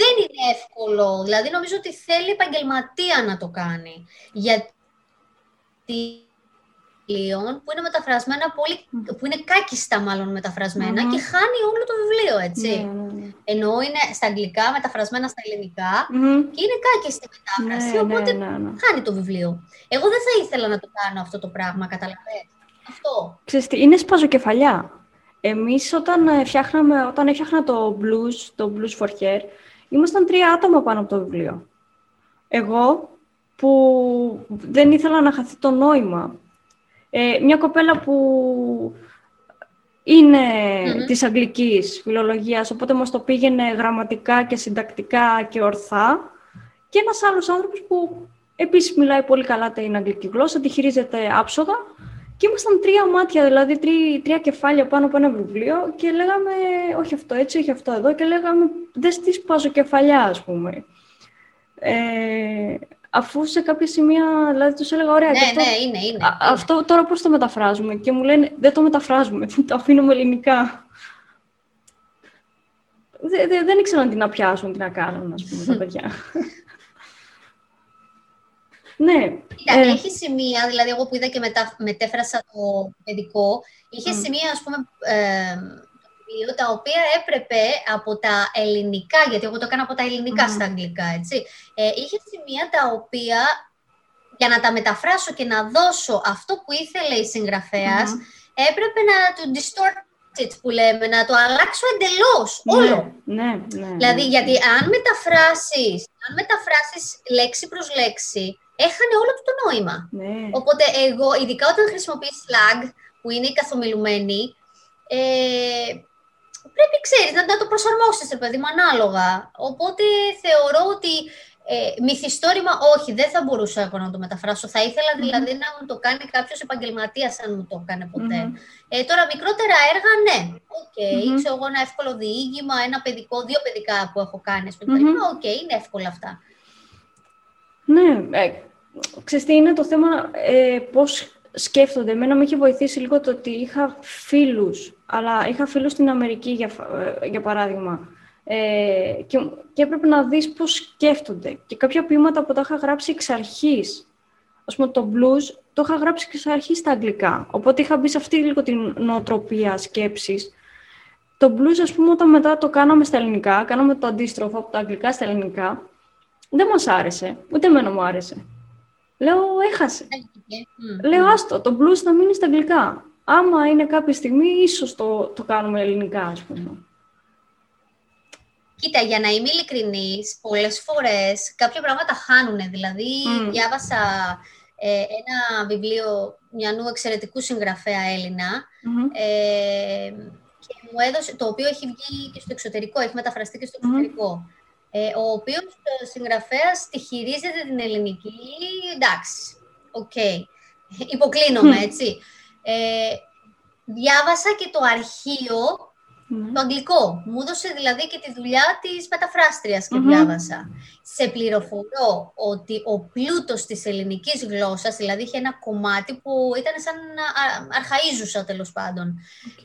δεν είναι εύκολο. Δηλαδή νομίζω ότι θέλει επαγγελματία να το κάνει. Γιατί που είναι μεταφρασμένα πολύ, που είναι κάκιστα μάλλον και χάνει όλο το βιβλίο, έτσι. Ναι, Ενώ είναι στα αγγλικά, μεταφρασμένα στα ελληνικα και είναι κάκιστη μετάφραση, Ναι, οπότε ναι, ναι, ναι. χάνει το βιβλίο. Εγώ δεν θα ήθελα να το κάνω αυτό το πράγμα, καταλαβαίνεις. Αυτό. Ξέρεις τι, είναι σπαζοκεφαλιά. Εμείς όταν, ε, φτιάχναμε, όταν έφτιαχνα το blues, το blues for hair, ήμασταν τρία άτομα πάνω από το βιβλίο. Εγώ που δεν ήθελα να χαθεί το νόημα. Ε, μια κοπέλα που είναι της αγγλικής φιλολογίας, οπότε μας το πήγαινε γραμματικά και συντακτικά και ορθά. Και ένας άλλος άνθρωπος που επίσης μιλάει πολύ καλά την αγγλική γλώσσα, τη χειρίζεται άψογα. Και ήμασταν τρία μάτια, δηλαδή τρία, τρία κεφάλια πάνω από ένα βιβλίο και λέγαμε όχι αυτό έτσι, όχι αυτό εδώ και λέγαμε δεν στη σπάζω κεφαλιά ας πούμε. Ε, αφού σε κάποια σημεία, δηλαδή τους έλεγα ωραία, Ναι, και αυτό, ναι, είναι, είναι. α- αυτό τώρα πώς το μεταφράζουμε και μου λένε δεν το μεταφράζουμε, το αφήνουμε ελληνικά. Δε- δε- δεν ήξεραν τι να πιάσουν, τι να κάνουν, ας πούμε, τα παιδιά. Ναι. Κοίτα, ε, έχει σημεία, δηλαδή εγώ που είδα και μετα... μετέφρασα το παιδικό, είχε σημεία, ας πούμε, ε, το βιβλίο, τα οποία έπρεπε από τα ελληνικά, γιατί εγώ το έκανα από τα ελληνικά στα αγγλικά, έτσι. Ε, είχε σημεία τα οποία, για να τα μεταφράσω και να δώσω αυτό που ήθελε η συγγραφεας έπρεπε να του distort it, που λέμε, να το αλλάξω εντελώς, όλο. Ναι, ναι, ναι. Δηλαδή, γιατί αν μεταφράσεις, αν μεταφράσεις λέξη προς λέξη, έχανε όλο του το νόημα. ναι. Οπότε εγώ, ειδικά όταν χρησιμοποιείς slang, που είναι η καθομιλουμένη, ε, πρέπει, ξέρεις, να, να το προσαρμόσεις, ρε παιδί μου, ανάλογα. Οπότε θεωρώ ότι ε, μυθιστόρημα, όχι, δεν θα μπορούσα εγώ να το μεταφράσω. Θα ήθελα δηλαδή να μου το κάνει κάποιος επαγγελματίας, αν μου το έκανε ποτέ. Ε, τώρα, μικρότερα έργα, ναι. Οκ, ξέρω εγώ ένα εύκολο διήγημα, ένα παιδικό, δύο παιδικά που έχω κάνει, ας πούμε. Οκ, είναι εύκολα αυτά. Ναι, ε, ξέρεις τι είναι το θέμα, ε, πώς σκέφτονται. Εμένα με είχε βοηθήσει λίγο το ότι είχα φίλους, αλλά είχα φίλους στην Αμερική, για, φα- ε, για παράδειγμα. Ε, και, και έπρεπε να δεις πώς σκέφτονται. Και κάποια ποίηματα που τα είχα γράψει εξ αρχής, ας πούμε το blues, το είχα γράψει εξ αρχής στα αγγλικά. Οπότε είχα μπει σε αυτή λίγο την νοοτροπία σκέψης. Το blues, ας πούμε, όταν μετά το κάναμε στα ελληνικά, κάναμε το αντίστροφο από τα αγγλικά στα ελληνικά, δεν μας άρεσε. Ούτε εμένα μου άρεσε. Λέω, έχασε. Μμ. Λέω, άστο, το blues θα μείνει στα αγγλικά. Άμα είναι κάποια στιγμή, ίσως το, το κάνουμε ελληνικά, ας πούμε. Κοίτα, για να είμαι ειλικρινής, πολλές φορές κάποια πράγματα χάνουν. Δηλαδή, Μμ. διάβασα ε, ένα βιβλίο μιανού εξαιρετικού συγγραφέα Έλληνα, Μμμ. ε, και μου έδωσε, το οποίο έχει βγει και στο εξωτερικό, έχει μεταφραστεί και στο εξωτερικό. Ε, ο οποίος ε, συγγραφέας τη χειρίζεται την ελληνική, εντάξει, οκ, υποκλίνομαι, έτσι. Ε, διάβασα και το αρχείο Ναι. το αγγλικό. Μου έδωσε δηλαδή και τη δουλειά της μεταφράστριας και Μμμ. διάβασα. Σε πληροφορώ ότι ο πλούτος της ελληνικής γλώσσας, δηλαδή είχε ένα κομμάτι που ήταν σαν α- αρχαΐζουσα τέλος πάντων.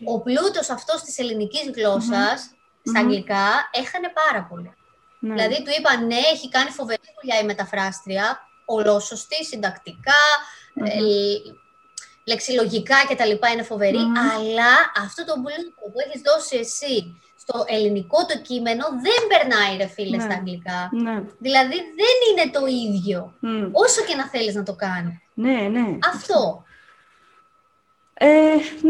Ο πλούτος αυτός της ελληνικής γλώσσας, στα Μμμ. αγγλικά, έχανε πάρα πολύ. Ναι. Δηλαδή του είπα ναι, έχει κάνει φοβερή δουλειά η μεταφράστρια, ολόσωστη, συντακτικά, ε, λεξιλογικά κτλ. είναι φοβερή, Μμμ. αλλά αυτό το πλούτο που έχεις δώσει εσύ στο ελληνικό το κείμενο δεν περνάει ρε φίλε Ναι. στα αγγλικά. Ναι. Δηλαδή δεν είναι το ίδιο, Μμ. όσο και να θέλεις να το κάνεις. ναι, ναι. Αυτό. Ε,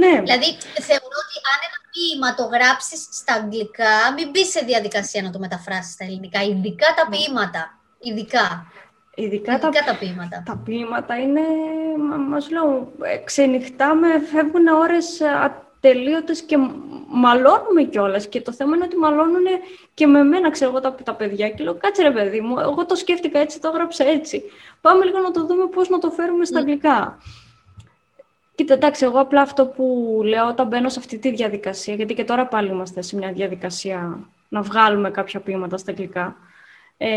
ναι. Δηλαδή θεωρώ ότι αν ένα ποίημα το γράψεις στα αγγλικά, μην μπεις σε διαδικασία να το μεταφράσεις στα ελληνικά, ειδικά τα ποίηματα. Ειδικά. Ειδικά, τα, Ειδικά τα ποίηματα. τα ποίηματα είναι, μα- μας λέω, ε, ξενυχτάμε, φεύγουν ώρες ε, ατελείωτες και μ- μαλώνουμε κιόλας. Και το θέμα είναι ότι μαλώνουν και με μένα, ξέρω εγώ, τα, τα παιδιά. Και λέω, κάτσε ρε παιδί μου, εγώ το σκέφτηκα έτσι, το έγραψα έτσι. Πάμε λίγο να το δούμε πώς να το φέρουμε στα Μμ. αγγλικά. Κοίτα, εντάξει, εγώ απλά αυτό που λέω όταν μπαίνω σε αυτή τη διαδικασία, γιατί και τώρα πάλι είμαστε σε μια διαδικασία να βγάλουμε κάποια ποίηματα στα αγγλικά. Ε,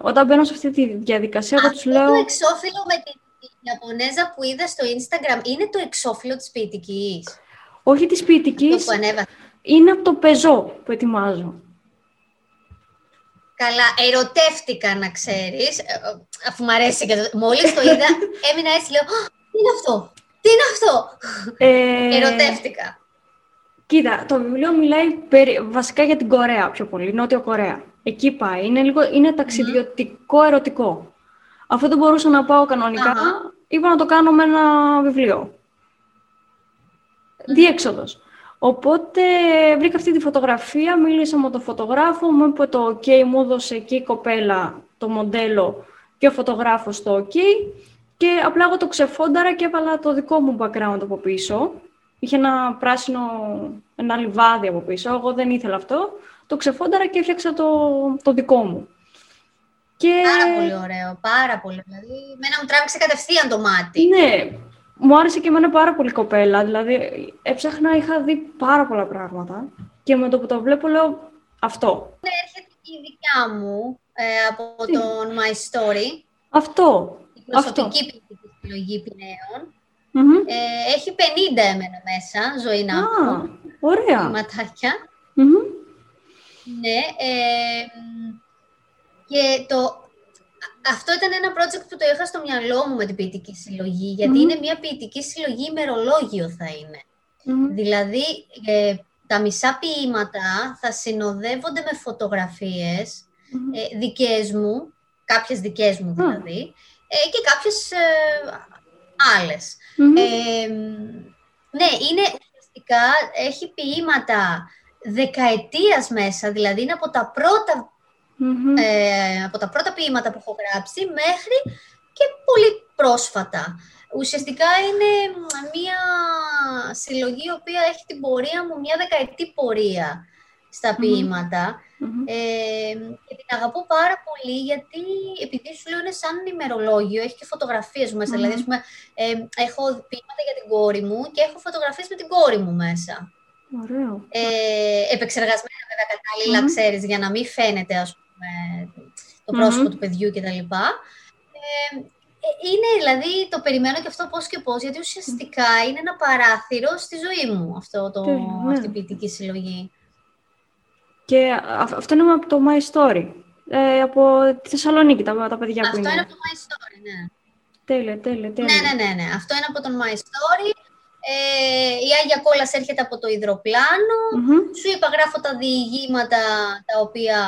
όταν μπαίνω σε αυτή τη διαδικασία, εγώ τους Αυτό λέω... το εξώφυλλο με την Ιαπωνέζα που είδα στο Instagram είναι το εξώφυλλο της ποιητικής; Όχι της Το ποιητικής, που ανέβασε. είναι από το πεζό που ετοιμάζω. Καλά, ερωτεύτηκα να ξέρεις, ε, ε, αφού μου αρέσει και το... Μόλις το είδα, έμεινα έτσι, λέω, «Α, τι είναι αυτό, τι είναι αυτό; Ε, Ερωτεύτηκα. Κοίτα, το βιβλίο μιλάει περι- βασικά για την Κορέα πιο πολύ, Νότιο Κορέα. Εκεί πάει. Είναι, λίγο, είναι ταξιδιωτικό ερωτικό. Αφού δεν μπορούσα να πάω κανονικά, Αχα. είπα να το κάνω με ένα βιβλίο. Διέξοδος. Οπότε βρήκα αυτή τη φωτογραφία, μίλησα με τον φωτογράφο, μου είπε το OK, μου έδωσε εκεί η κοπέλα το μοντέλο και ο φωτογράφος το OK και απλά εγώ το ξεφόνταρα και έβαλα το δικό μου background από πίσω. Είχε ένα πράσινο, ένα λιβάδι από πίσω, εγώ δεν ήθελα αυτό. Το ξεφόνταρα και έφτιαξα το, το δικό μου. Και... Πάρα πολύ ωραίο, πάρα πολύ. Δηλαδή, μένα μου τράβηξε κατευθείαν το μάτι. Ναι, μου άρεσε και εμένα πάρα πολύ η κοπέλα. Δηλαδή, έψαχνα, είχα δει πάρα πολλά πράγματα. Και με το που το βλέπω, λέω αυτό. Έρχεται και η δικιά μου ε, από Τι; τον My Story, Αυτό. Η προσωπική ποιητική συλλογή Πινέων. Μμμ. Ε, έχει 50 εμένα μέσα, ζωή να Α, έχω, ωραία. ποιηματάκια. Μμμ. Ναι, ε, μ, και το, αυτό ήταν ένα project που το είχα στο μυαλό μου με την ποιητική συλλογή, γιατί Μμμ. είναι μια ποιητική συλλογή ημερολόγιο θα είναι. Μμμ. Δηλαδή, ε, τα μισά ποίηματα θα συνοδεύονται με φωτογραφίες Μμμ. ε, δικές μου, κάποιες δικές μου δηλαδή, ε, και κάποιες ε, άλλες. Μμμ. Ε, ναι, είναι ουσιαστικά, έχει ποίηματα δεκαετίας μέσα, δηλαδή είναι από τα πρώτα, Μμμ. ε, από τα πρώτα ποίηματα που έχω γράψει μέχρι και πολύ πρόσφατα. Ουσιαστικά είναι μια συλλογή η οποία έχει την πορεία μου, μια δεκαετή πορεία στα Μμμ. ποίηματα. Μμμ. Ε, και την αγαπώ πάρα πολύ γιατί επειδή σου λέω είναι σαν ημερολόγιο, έχει και φωτογραφίες μέσα. Μμμ. Δηλαδή, ας πούμε, ε, έχω ποίηματα για την κόρη μου και έχω φωτογραφίες με την κόρη μου μέσα. Ωραίο. Ε, επεξεργασμένα βέβαια κατάλληλα, Μμμ. ξέρεις, για να μην φαίνεται ας πούμε, το Μμμ. πρόσωπο του παιδιού κτλ. Ε, ε, είναι δηλαδή, το περιμένω και αυτό πώς και πώς, γιατί ουσιαστικά είναι ένα παράθυρο στη ζωή μου αυτό το, Τέλεια, ναι. αυτή η ποιητική συλλογή. Και α- αυτό είναι από το My Story. Ε, από τη Θεσσαλονίκη, τα, τα παιδιά που Αυτό είναι. είναι από το My Story, ναι. Τέλεια, τέλεια, τέλεια. Ναι, ναι, ναι, ναι. Αυτό είναι από τον My Story. Ε, η Άγια Κόλλας έρχεται από το υδροπλάνο. Μμμ. Σου είπα, γράφω τα διηγήματα τα οποία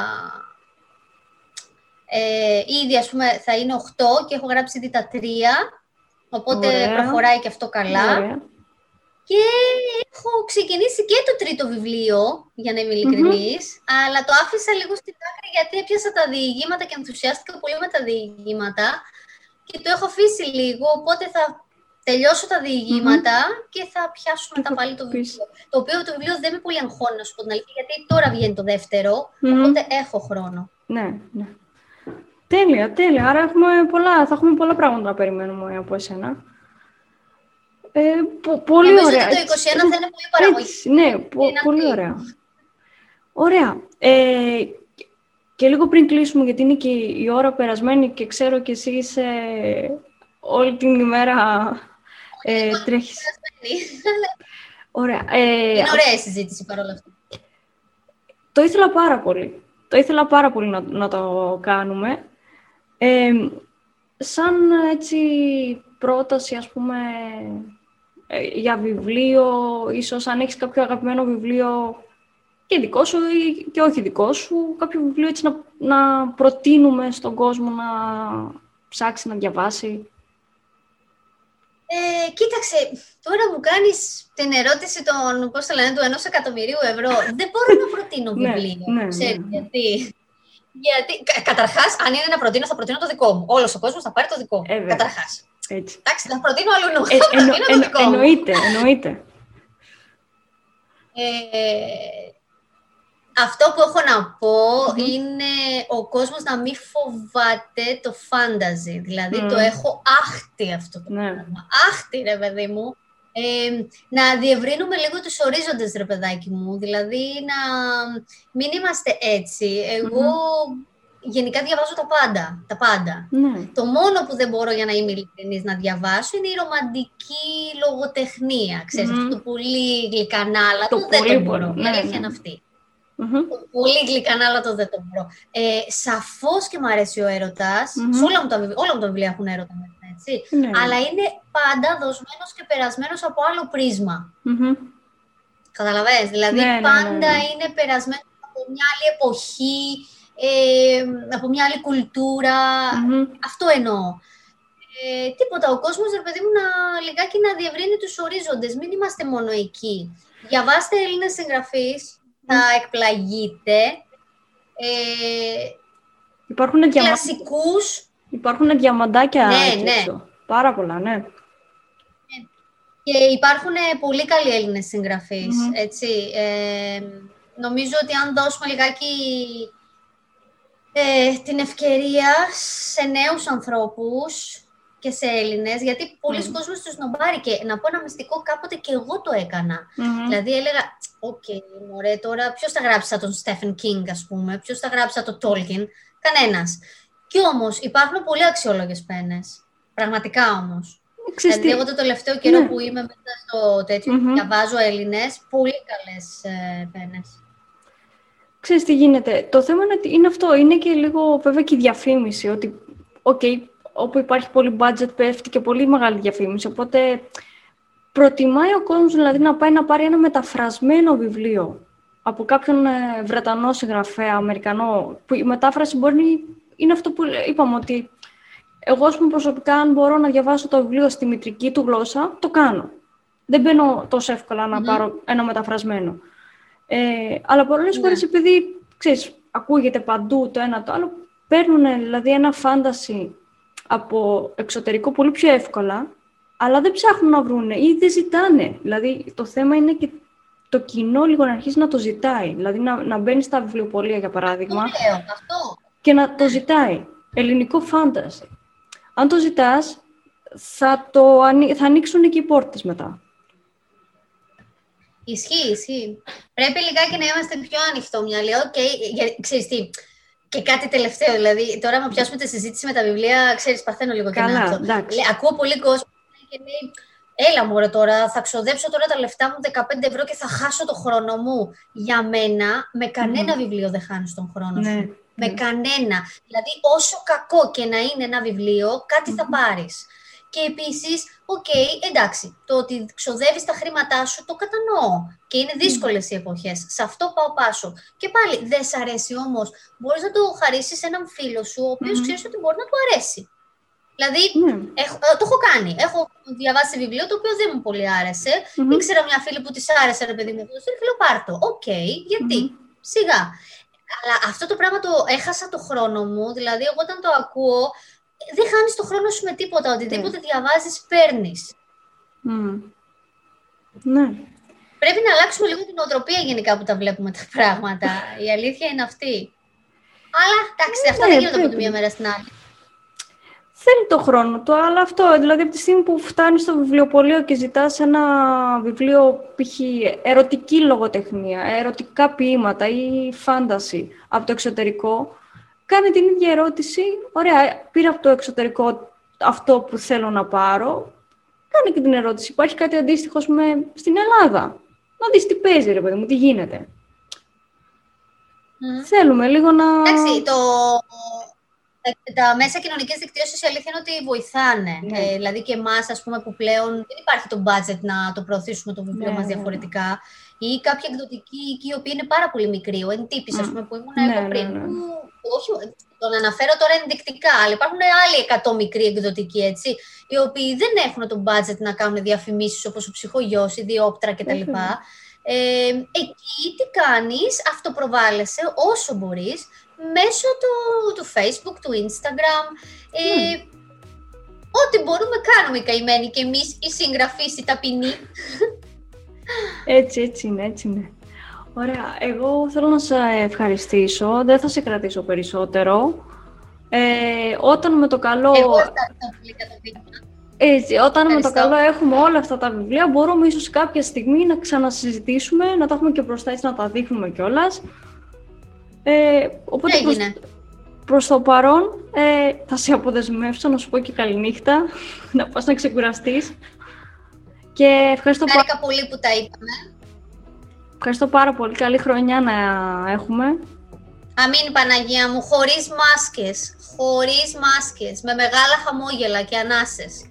ε, ήδη ας πούμε θα είναι 8 και έχω γράψει ήδη τα 3. Οπότε Ωραία. προχωράει και αυτό καλά. Ωραία. Και έχω ξεκινήσει και το τρίτο βιβλίο, για να είμαι ειλικρινής, αλλά το άφησα λίγο στην άκρη γιατί έπιασα τα διηγήματα και ενθουσιάστηκα πολύ με τα διηγήματα και το έχω αφήσει λίγο, οπότε θα τελειώσω τα διηγηματα και θα πιάσω Και μετά θα πάλι το πεις. βιβλίο. Το οποίο το βιβλίο δεν με πολύ αγχώνει, να σου πω την αλήθεια, γιατί τώρα βγαίνει το δεύτερο, Μμμ. οπότε έχω χρόνο. Ναι, ναι. Τέλεια, τέλεια. Άρα έχουμε πολλά, θα έχουμε πολλά πράγματα να περιμένουμε από εσένα. Ε, πο- πολύ Νομίζω ωραία. ότι το 21 θα είναι πολύ παραγωγή. Έτσι, ναι, πο- Είναι πολύ αυτή. ωραία. Ωραία. Ε, και λίγο πριν κλείσουμε, γιατί είναι και η ώρα περασμένη και ξέρω και εσύ είσαι όλη την ημέρα ε, τρέχεις. Ωραία. Ε, Είναι ωραία η συζήτηση παρόλα αυτά. το ήθελα πάρα πολύ. Το ήθελα πάρα πολύ να, να το κάνουμε. Ε, σαν έτσι πρόταση, ας πούμε, ε, για βιβλίο, ίσως αν έχεις κάποιο αγαπημένο βιβλίο και δικό σου ή και όχι δικό σου, κάποιο βιβλίο έτσι να, να προτείνουμε στον κόσμο να ψάξει, να διαβάσει. Ε, κοίταξε, τώρα μου κάνεις την ερώτηση των, πώς το λένε, του ενός εκατομμυρίου ευρώ. Δεν μπορώ να προτείνω Ναι, βιβλίο, ναι, ξέρεις ναι. γιατί. Γιατί, καταρχάς, αν είναι να προτείνω, θα προτείνω το δικό μου. Όλος ο κόσμος θα πάρει το δικό μου. Ε, βέβαια. Καταρχά. Έτσι. Εντάξει, θα προτείνω αλλού. Ε, θα εννο- προτείνω το εννο- δικό μου. εννοείται, εννοείται. Ε, αυτό που έχω να πω Μμμ. είναι ο κόσμος να μην φοβάται το φάνταζι. Δηλαδή Μμ. το έχω άχτη αυτό το Ναι. πράγμα. Άχτη ρε παιδί μου. Ε, να διευρύνουμε λίγο τους ορίζοντες ρε παιδάκι μου. Δηλαδή να μην είμαστε έτσι. Εγώ γενικά διαβάζω τα πάντα. Τα πάντα. Ναι. Το μόνο που δεν μπορώ για να είμαι ειλικρινής να διαβάσω είναι η ρομαντική λογοτεχνία. Ξέρεις, Μμμ. αυτό το πολύ γλυκανάλατο Το δεν πολύ το μπορώ. πολύ, Η ναι, αλήθεια ναι. είναι αυτή. Μμμ. Το πολύ γλυκανάλατο δεν το μπορώ. Ε, σαφώς και μου αρέσει ο έρωτας. Μμμ. Σε όλα μου, τα, βιβλία- όλα μου τα βιβλία έχουν έρωτα μέσα, έτσι. Ναι. Αλλά είναι πάντα δοσμένος και περασμένος από άλλο πρίσμα. Μμμ. Καταλαβαίνεις, δηλαδή Ναι, ναι, ναι, πάντα ναι. είναι περασμένος από μια άλλη εποχή, ε, από μια άλλη κουλτούρα. Μμμ. Αυτό εννοώ. Ε, τίποτα, ο κόσμος, ρε παιδί μου, να λιγάκι να διευρύνει τους ορίζοντες. Μην είμαστε μόνο εκεί. Διαβάστε Έλληνες συγγραφείς, θα εκπλαγείτε. Ε, Υπάρχουν, διαμα... κλασικούς Υπάρχουν διαμαντάκια Ναι, εκεί ναι. έξω. Πάρα πολλά, ναι. και υπάρχουν ε, πολύ καλοί Έλληνες συγγραφείς, Μμμ. έτσι. Ε, νομίζω ότι αν δώσουμε λιγάκι ε, την ευκαιρία σε νέους ανθρώπους και σε Έλληνες, γιατί πολλοί Μμμ. κόσμος τους σνομπάρει και να πω ένα μυστικό, κάποτε και εγώ το έκανα. Μμμ. Δηλαδή έλεγα, οκ, μωρέ, τώρα ποιος θα γράψει σαν τον Στέφεν Κίνγκ, ας πούμε, ποιος θα γράψει σαν τον Τόλκιν, κανένας. Κι όμως υπάρχουν πολύ αξιόλογες πένες. Πραγματικά όμως. Ξέρεις Δηλαδή, τι, εγώ το τελευταίο καιρό Ναι. που είμαι μέσα στο τέτοιο, Μμμ. διαβάζω Έλληνες, πολύ καλές ε, πένες. Ξέρεις τι γίνεται. Το θέμα είναι, ότι είναι αυτό. Είναι και λίγο βέβαια και η διαφήμιση. Ότι, οκ, όπου υπάρχει πολύ budget πέφτει και πολύ μεγάλη διαφήμιση. Οπότε προτιμάει ο κόσμος δηλαδή να πάει να πάρει ένα μεταφρασμένο βιβλίο από κάποιον ε, Βρετανό συγγραφέα, Αμερικανό, που η μετάφραση μπορεί είναι αυτό που είπαμε ότι εγώ ας πούμε, προσωπικά αν μπορώ να διαβάσω το βιβλίο στη μητρική του γλώσσα, το κάνω. Δεν μπαίνω τόσο εύκολα να Μμμ. πάρω ένα μεταφρασμένο. Ε, αλλά πολλές Ναι. φορές επειδή, ξέρεις, ακούγεται παντού το ένα το άλλο, παίρνουν δηλαδή ένα φάνταση από εξωτερικό πολύ πιο εύκολα, αλλά δεν ψάχνουν να βρούνε ή δεν ζητάνε. Δηλαδή το θέμα είναι και το κοινό λίγο να αρχίσει να το ζητάει. Δηλαδή να, να μπαίνει στα βιβλιοπολία, για Το παράδειγμα, λέω, αυτό. και να το ζητάει. Ελληνικό φάνταση. Αν το ζητάς, θα, το, ανοί- θα ανοίξουν και οι πόρτες μετά. Ισχύει, ισχύει. Πρέπει λιγάκι να είμαστε πιο ανοιχτόμυαλοι. Οκ, για- ξέρεις τι, και κάτι τελευταίο, δηλαδή, τώρα άμα πιάσουμε τη συζήτηση με τα βιβλία, ξέρεις, παθαίνω λίγο και Καλά, αυτό. εντάξει. Λέ, ακούω πολύ κόσμο και λέει, έλα μωρέ τώρα, θα ξοδέψω τώρα τα λεφτά μου 15 ευρώ και θα χάσω το χρόνο μου. Για μένα, με κανένα Μμμ. βιβλίο δεν χάνεις τον χρόνο Ναι, σου. Με ναι. κανένα. Δηλαδή, όσο κακό και να είναι ένα βιβλίο, κάτι θα πάρεις. Και επίσης, οκ, εντάξει, το ότι ξοδεύεις τα χρήματά σου το κατανοώ. Και είναι δύσκολες οι εποχές. Σε αυτό πάω πάσο. Και πάλι, δεν σ' αρέσει όμως, μπορείς να το χαρίσεις σε έναν φίλο σου, ο οποίος Μμμ. ξέρεις ότι μπορεί να του αρέσει. Δηλαδή, Ναι. Έχω, ε, το έχω κάνει. Έχω διαβάσει βιβλίο το οποίο δεν μου πολύ άρεσε. Μμμ. Ήξερα μια φίλη που της άρεσε, ρε παιδί μου, αυτό. Και λέω πάρτο. Οκ, γιατί; Μμμ. Σιγά. Αλλά αυτό το πράγμα το έχασα το χρόνο μου. Δηλαδή, εγώ όταν το ακούω, δεν χάνεις το χρόνο σου με τίποτα. Οτιδήποτε διαβάζεις, παίρνεις. Μμ. Ναι. Πρέπει να αλλάξουμε λίγο την οτροπία γενικά που τα βλέπουμε τα πράγματα. Η αλήθεια είναι αυτή. Αλλά εντάξει, αυτά Ναι, δεν γίνονται από τη πρέπει. μία μέρα στην άλλη. Θέλει το χρόνο του, αλλά αυτό, δηλαδή από τη στιγμή που φτάνεις στο βιβλιοπωλείο και ζητάς ένα βιβλίο, π.χ. ερωτική λογοτεχνία, ερωτικά ποίηματα ή φάνταση από το εξωτερικό, κάνει την ίδια ερώτηση, ωραία, πήρα από το εξωτερικό αυτό που θέλω να πάρω, κάνε και την ερώτηση, υπάρχει κάτι αντίστοιχο ας πούμε, στην Ελλάδα. Να δεις τι παίζει, ρε παιδί μου, τι γίνεται. Μμμ. Θέλουμε λίγο να... Εντάξει, το... τα- τα μέσα κοινωνικής δικτύωσης η αλήθεια είναι ότι βοηθάνε. Ναι. Ε, δηλαδή και εμάς, ας πούμε, που πλέον δεν υπάρχει το budget να το προωθήσουμε το βιβλίο Ναι, μας ναι, ναι. διαφορετικά. Ή κάποια εκδοτική οίκη, οι οποίοι είναι πάρα πολύ μικροί. Ο Εντύπης, ας Μμ. πούμε, που ήμουν Ναι, εγώ ναι, πριν. ναι. Που, όχι, τον αναφέρω τώρα ενδεικτικά, αλλά υπάρχουν άλλοι 100 μικροί εκδοτικοί, έτσι, οι οποίοι δεν έχουν το budget να κάνουν διαφημίσεις όπως ο ψυχογιός, η διόπτρα κτλ. Βέβαια. Ε, εκεί τι κάνεις, αυτοπροβάλλεσαι όσο μπορείς μέσω του, του Facebook, του Instagram. Ε, Ό,τι μπορούμε κάνουμε οι καημένοι και εμείς οι συγγραφείς, οι ταπεινοί. Έτσι, έτσι είναι, έτσι είναι. Ωραία, εγώ θέλω να σε ευχαριστήσω, δεν θα σε κρατήσω περισσότερο. Ε, όταν με το καλό... Εγώ ευχαριστώ πολύ για το βίντεο. Έτσι, όταν με το Ευχαριστώ. καλό έχουμε όλα αυτά τα βιβλία, μπορούμε ίσως κάποια στιγμή να ξανασυζητήσουμε, να τα έχουμε και μπροστά έτσι να τα δείχνουμε κιόλας. Ε, οπότε προς, Έγινε. προς το παρόν ε, θα σε αποδεσμεύσω να σου πω και καληνύχτα, να πας να ξεκουραστείς. Και ευχαριστώ, πα- Χάρηκα πολύ που τα είπαμε. Ευχαριστώ πάρα πολύ. Καλή χρονιά να έχουμε. Αμήν Παναγία μου, χωρίς μάσκες, χωρίς μάσκες, με μεγάλα χαμόγελα και ανάσες.